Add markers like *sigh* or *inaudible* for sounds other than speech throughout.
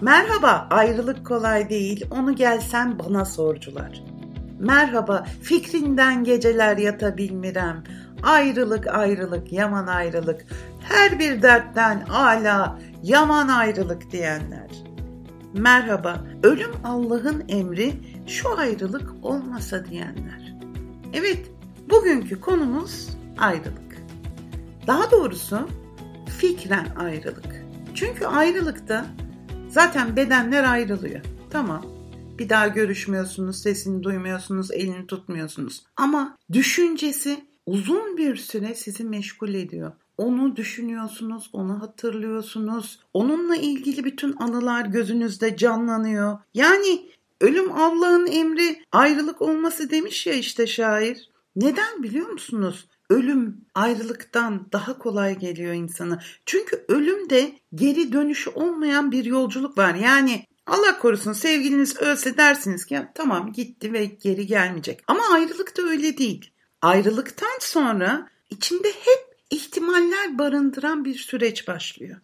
Merhaba, ayrılık kolay değil, onu gelsen bana sorcular. Merhaba, fikrinden geceler yatabilmirem. Ayrılık ayrılık, yaman ayrılık. Her bir dertten ala, yaman ayrılık diyenler. Merhaba, ölüm Allah'ın emri, şu ayrılık olmasa diyenler. Evet, bugünkü konumuz ayrılık. Daha doğrusu fikren ayrılık. Çünkü ayrılıkta zaten bedenler ayrılıyor. Tamam. Bir daha görüşmüyorsunuz, sesini duymuyorsunuz, elini tutmuyorsunuz. Ama düşüncesi uzun bir süre sizi meşgul ediyor. Onu düşünüyorsunuz, onu hatırlıyorsunuz. Onunla ilgili bütün anılar gözünüzde canlanıyor. Yani ölüm Allah'ın emri ayrılık olması demiş ya işte şair. Neden biliyor musunuz? Ölüm ayrılıktan daha kolay geliyor insana. Çünkü ölümde geri dönüşü olmayan bir yolculuk var. Yani Allah korusun sevgiliniz ölse dersiniz ki tamam gitti ve geri gelmeyecek. Ama ayrılık da öyle değil. Ayrılıktan sonra içinde hep ihtimaller barındıran bir süreç başlıyor.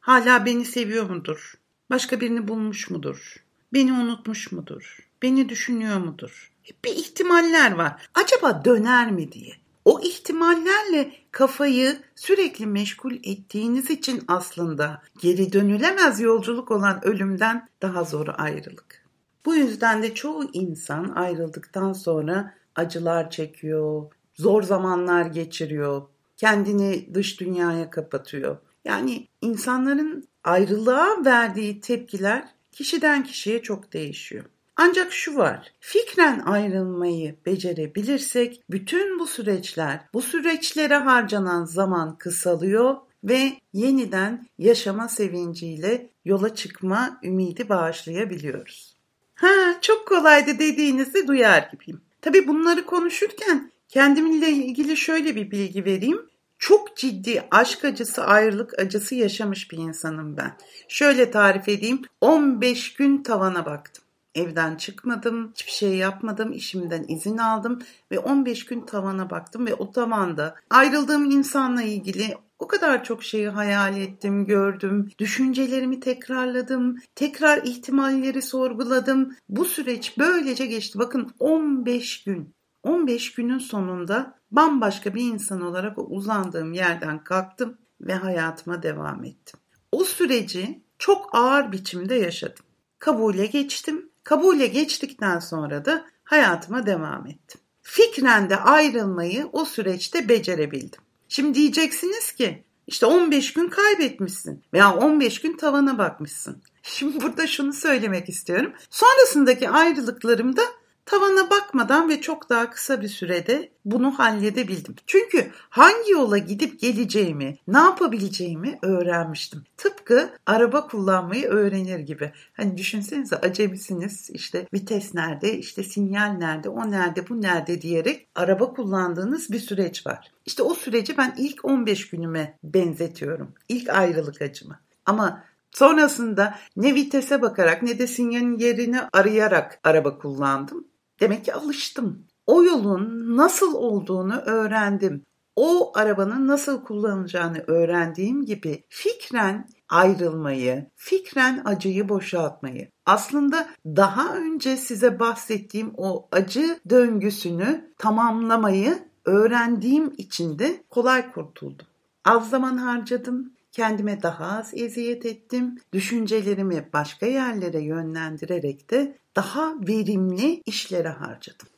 Hala beni seviyor mudur? Başka birini bulmuş mudur? Beni unutmuş mudur? Beni düşünüyor mudur? Hep bir ihtimaller var. Acaba döner mi diye. O ihtimallerle kafayı sürekli meşgul ettiğiniz için aslında geri dönülemez yolculuk olan ölümden daha zor ayrılık. Bu yüzden de çoğu insan ayrıldıktan sonra acılar çekiyor, zor zamanlar geçiriyor, kendini dış dünyaya kapatıyor. Yani insanların ayrılığa verdiği tepkiler kişiden kişiye çok değişiyor. Ancak şu var. Fikren ayrılmayı becerebilirsek bütün bu süreçler, bu süreçlere harcanan zaman kısalıyor ve yeniden yaşama sevinciyle yola çıkma ümidi bağışlayabiliyoruz. Ha çok kolaydı dediğinizi duyar gibiyim. Tabii bunları konuşurken kendimle ilgili şöyle bir bilgi vereyim. Çok ciddi aşk acısı, ayrılık acısı yaşamış bir insanım ben. Şöyle tarif edeyim. 15 gün tavana baktım. Evden çıkmadım, hiçbir şey yapmadım, işimden izin aldım ve 15 gün tavana baktım ve o tavanda ayrıldığım insanla ilgili o kadar çok şeyi hayal ettim, gördüm, düşüncelerimi tekrarladım, tekrar ihtimalleri sorguladım. Bu süreç böylece geçti. Bakın 15 gün. 15 günün sonunda bambaşka bir insan olarak o uzandığım yerden kalktım ve hayatıma devam ettim. O süreci çok ağır biçimde yaşadım. Kabule geçtim Kabule geçtikten sonra da hayatıma devam ettim. Fikren de ayrılmayı o süreçte becerebildim. Şimdi diyeceksiniz ki işte 15 gün kaybetmişsin veya 15 gün tavana bakmışsın. *laughs* Şimdi burada şunu söylemek istiyorum. Sonrasındaki ayrılıklarımda tavana bakmadan ve çok daha kısa bir sürede bunu halledebildim. Çünkü hangi yola gidip geleceğimi, ne yapabileceğimi öğrenmiştim. Tıpkı araba kullanmayı öğrenir gibi. Hani düşünsenize acemisiniz işte vites nerede, işte sinyal nerede, o nerede, bu nerede diyerek araba kullandığınız bir süreç var. İşte o süreci ben ilk 15 günüme benzetiyorum. İlk ayrılık acımı. Ama Sonrasında ne vitese bakarak ne de sinyalin yerini arayarak araba kullandım. Demek ki alıştım. O yolun nasıl olduğunu öğrendim. O arabanın nasıl kullanılacağını öğrendiğim gibi fikren ayrılmayı, fikren acıyı boşaltmayı, aslında daha önce size bahsettiğim o acı döngüsünü tamamlamayı öğrendiğim için de kolay kurtuldum. Az zaman harcadım, kendime daha az eziyet ettim, düşüncelerimi başka yerlere yönlendirerek de daha verimli işlere harcadım.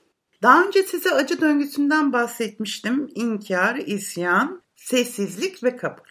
Daha önce size acı döngüsünden bahsetmiştim. İnkar, isyan, sessizlik ve kabul.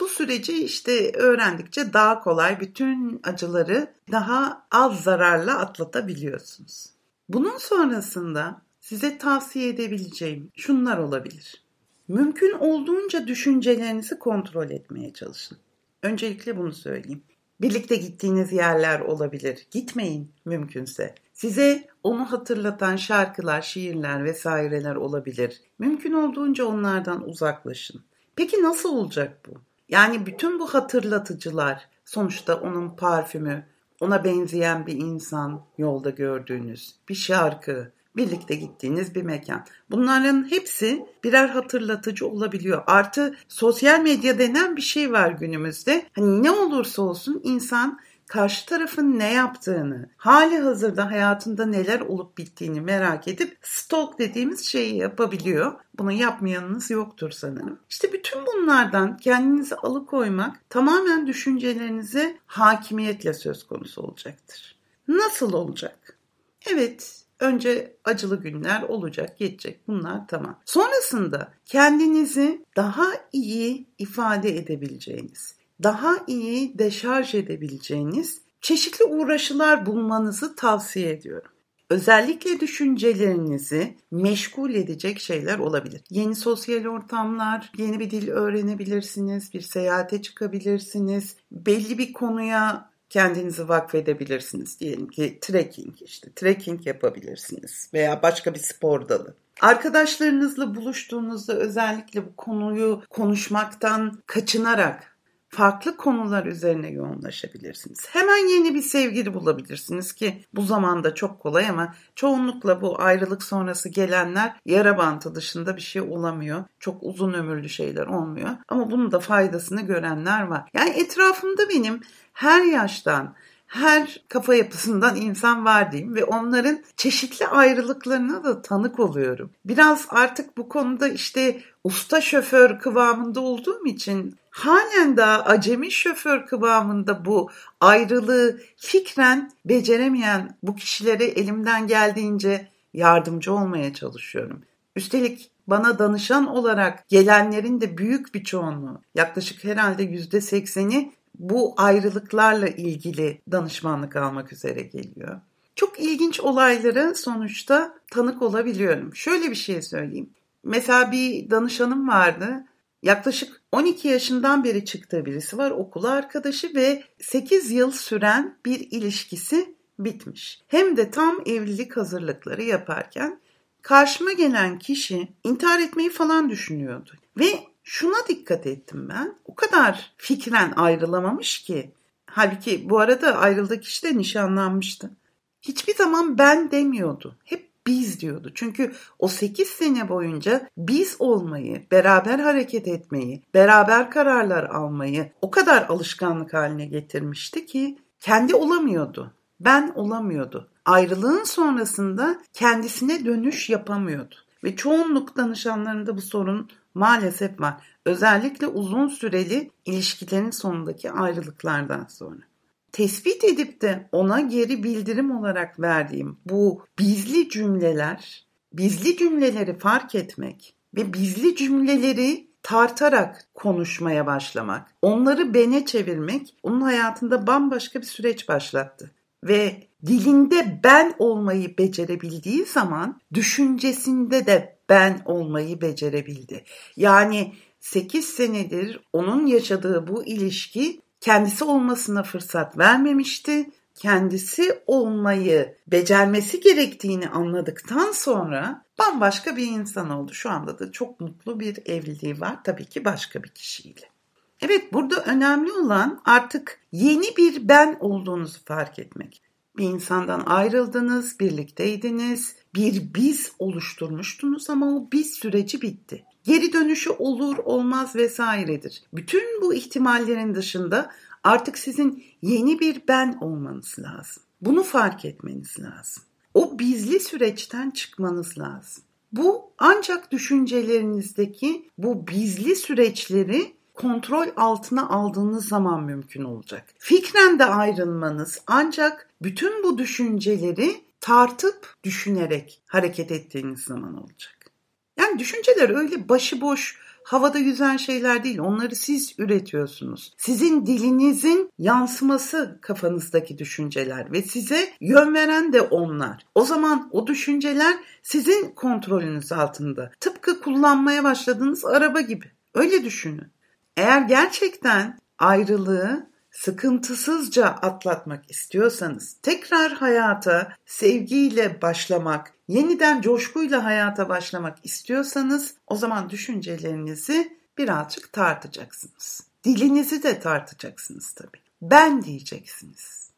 Bu süreci işte öğrendikçe daha kolay bütün acıları daha az zararla atlatabiliyorsunuz. Bunun sonrasında size tavsiye edebileceğim şunlar olabilir. Mümkün olduğunca düşüncelerinizi kontrol etmeye çalışın. Öncelikle bunu söyleyeyim. Birlikte gittiğiniz yerler olabilir. Gitmeyin mümkünse. Size onu hatırlatan şarkılar, şiirler vesaireler olabilir. Mümkün olduğunca onlardan uzaklaşın. Peki nasıl olacak bu? Yani bütün bu hatırlatıcılar, sonuçta onun parfümü, ona benzeyen bir insan yolda gördüğünüz, bir şarkı, birlikte gittiğiniz bir mekan. Bunların hepsi birer hatırlatıcı olabiliyor. Artı sosyal medya denen bir şey var günümüzde. Hani ne olursa olsun insan karşı tarafın ne yaptığını, hali hazırda hayatında neler olup bittiğini merak edip stalk dediğimiz şeyi yapabiliyor. Bunu yapmayanınız yoktur sanırım. İşte bütün bunlardan kendinizi alıkoymak tamamen düşüncelerinize hakimiyetle söz konusu olacaktır. Nasıl olacak? Evet, Önce acılı günler olacak, geçecek. Bunlar tamam. Sonrasında kendinizi daha iyi ifade edebileceğiniz, daha iyi deşarj edebileceğiniz çeşitli uğraşılar bulmanızı tavsiye ediyorum. Özellikle düşüncelerinizi meşgul edecek şeyler olabilir. Yeni sosyal ortamlar, yeni bir dil öğrenebilirsiniz, bir seyahate çıkabilirsiniz, belli bir konuya kendinizi vakfedebilirsiniz. Diyelim ki trekking işte trekking yapabilirsiniz veya başka bir spor dalı. Arkadaşlarınızla buluştuğunuzda özellikle bu konuyu konuşmaktan kaçınarak farklı konular üzerine yoğunlaşabilirsiniz. Hemen yeni bir sevgili bulabilirsiniz ki bu zamanda çok kolay ama çoğunlukla bu ayrılık sonrası gelenler yara bantı dışında bir şey olamıyor. Çok uzun ömürlü şeyler olmuyor. Ama bunun da faydasını görenler var. Yani etrafımda benim her yaştan her kafa yapısından insan var diyeyim ve onların çeşitli ayrılıklarına da tanık oluyorum. Biraz artık bu konuda işte usta şoför kıvamında olduğum için halen daha acemi şoför kıvamında bu ayrılığı fikren beceremeyen bu kişilere elimden geldiğince yardımcı olmaya çalışıyorum. Üstelik bana danışan olarak gelenlerin de büyük bir çoğunluğu yaklaşık herhalde yüzde sekseni bu ayrılıklarla ilgili danışmanlık almak üzere geliyor. Çok ilginç olaylara sonuçta tanık olabiliyorum. Şöyle bir şey söyleyeyim. Mesela bir danışanım vardı. Yaklaşık 12 yaşından beri çıktığı birisi var okul arkadaşı ve 8 yıl süren bir ilişkisi bitmiş. Hem de tam evlilik hazırlıkları yaparken karşıma gelen kişi intihar etmeyi falan düşünüyordu. Ve şuna dikkat ettim ben. O kadar fikren ayrılamamış ki. Halbuki bu arada ayrıldığı kişi de nişanlanmıştı. Hiçbir zaman ben demiyordu. Hep biz diyordu. Çünkü o 8 sene boyunca biz olmayı, beraber hareket etmeyi, beraber kararlar almayı o kadar alışkanlık haline getirmişti ki kendi olamıyordu. Ben olamıyordu. Ayrılığın sonrasında kendisine dönüş yapamıyordu. Ve çoğunluk danışanlarında bu sorun maalesef var. Özellikle uzun süreli ilişkilerin sonundaki ayrılıklardan sonra. Tespit edip de ona geri bildirim olarak verdiğim bu bizli cümleler, bizli cümleleri fark etmek ve bizli cümleleri tartarak konuşmaya başlamak, onları bene çevirmek onun hayatında bambaşka bir süreç başlattı. Ve dilinde ben olmayı becerebildiği zaman düşüncesinde de ben olmayı becerebildi. Yani 8 senedir onun yaşadığı bu ilişki kendisi olmasına fırsat vermemişti. Kendisi olmayı becermesi gerektiğini anladıktan sonra bambaşka bir insan oldu. Şu anda da çok mutlu bir evliliği var tabii ki başka bir kişiyle. Evet burada önemli olan artık yeni bir ben olduğunuzu fark etmek. Bir insandan ayrıldınız, birlikteydiniz, bir biz oluşturmuştunuz ama o biz süreci bitti. Geri dönüşü olur olmaz vesairedir. Bütün bu ihtimallerin dışında artık sizin yeni bir ben olmanız lazım. Bunu fark etmeniz lazım. O bizli süreçten çıkmanız lazım. Bu ancak düşüncelerinizdeki bu bizli süreçleri kontrol altına aldığınız zaman mümkün olacak. Fikren de ayrılmanız ancak bütün bu düşünceleri tartıp düşünerek hareket ettiğiniz zaman olacak. Yani düşünceler öyle başıboş havada yüzen şeyler değil. Onları siz üretiyorsunuz. Sizin dilinizin yansıması kafanızdaki düşünceler ve size yön veren de onlar. O zaman o düşünceler sizin kontrolünüz altında. Tıpkı kullanmaya başladığınız araba gibi. Öyle düşünün. Eğer gerçekten ayrılığı sıkıntısızca atlatmak istiyorsanız, tekrar hayata sevgiyle başlamak, yeniden coşkuyla hayata başlamak istiyorsanız o zaman düşüncelerinizi birazcık tartacaksınız. Dilinizi de tartacaksınız tabii. Ben diyeceksiniz.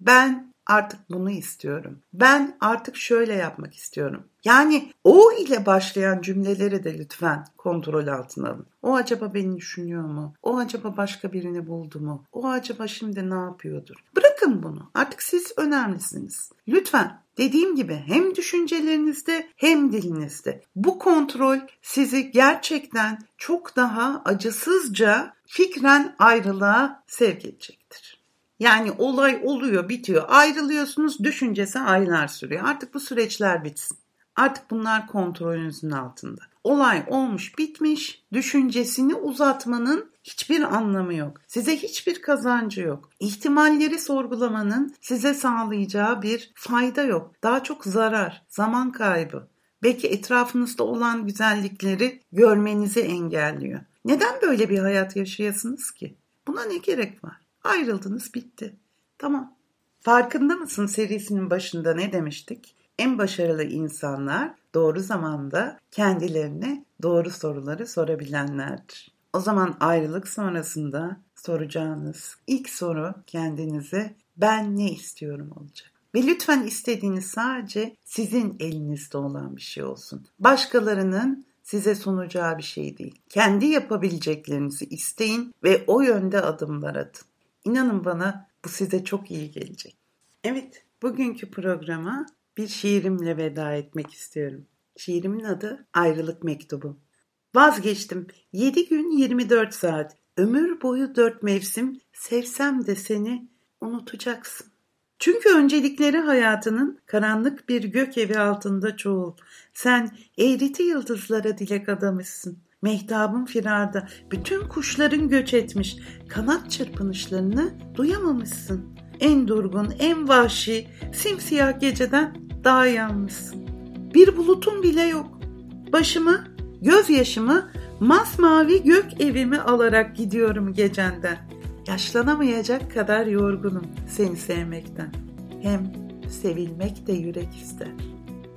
Ben artık bunu istiyorum. Ben artık şöyle yapmak istiyorum. Yani o ile başlayan cümleleri de lütfen kontrol altına alın. O acaba beni düşünüyor mu? O acaba başka birini buldu mu? O acaba şimdi ne yapıyordur? Bırakın bunu. Artık siz önemlisiniz. Lütfen dediğim gibi hem düşüncelerinizde hem dilinizde. Bu kontrol sizi gerçekten çok daha acısızca fikren ayrılığa sevk edecektir. Yani olay oluyor, bitiyor. Ayrılıyorsunuz, düşüncesi aylar sürüyor. Artık bu süreçler bitsin. Artık bunlar kontrolünüzün altında. Olay olmuş, bitmiş. Düşüncesini uzatmanın hiçbir anlamı yok. Size hiçbir kazancı yok. İhtimalleri sorgulamanın size sağlayacağı bir fayda yok. Daha çok zarar, zaman kaybı. Belki etrafınızda olan güzellikleri görmenizi engelliyor. Neden böyle bir hayat yaşayasınız ki? Buna ne gerek var? Ayrıldınız bitti. Tamam. Farkında mısın serisinin başında ne demiştik? En başarılı insanlar doğru zamanda kendilerine doğru soruları sorabilenlerdir. O zaman ayrılık sonrasında soracağınız ilk soru kendinize ben ne istiyorum olacak. Ve lütfen istediğiniz sadece sizin elinizde olan bir şey olsun. Başkalarının size sunacağı bir şey değil. Kendi yapabileceklerinizi isteyin ve o yönde adımlar atın. İnanın bana bu size çok iyi gelecek. Evet, bugünkü programa bir şiirimle veda etmek istiyorum. Şiirimin adı Ayrılık Mektubu. Vazgeçtim. Yedi gün 24 saat. Ömür boyu dört mevsim. Sevsem de seni unutacaksın. Çünkü öncelikleri hayatının karanlık bir gök evi altında çoğul. Sen eğriti yıldızlara dilek adamışsın. Mehtabın firarda bütün kuşların göç etmiş. Kanat çırpınışlarını duyamamışsın. En durgun, en vahşi, simsiyah geceden daha yalnızsın. Bir bulutun bile yok. Başımı, gözyaşımı masmavi gök evimi alarak gidiyorum gecenden. Yaşlanamayacak kadar yorgunum seni sevmekten. Hem sevilmek de yürek ister.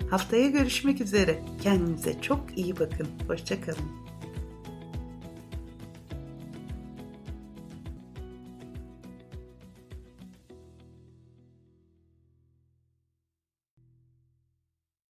Haftaya görüşmek üzere. Kendinize çok iyi bakın. Hoşçakalın.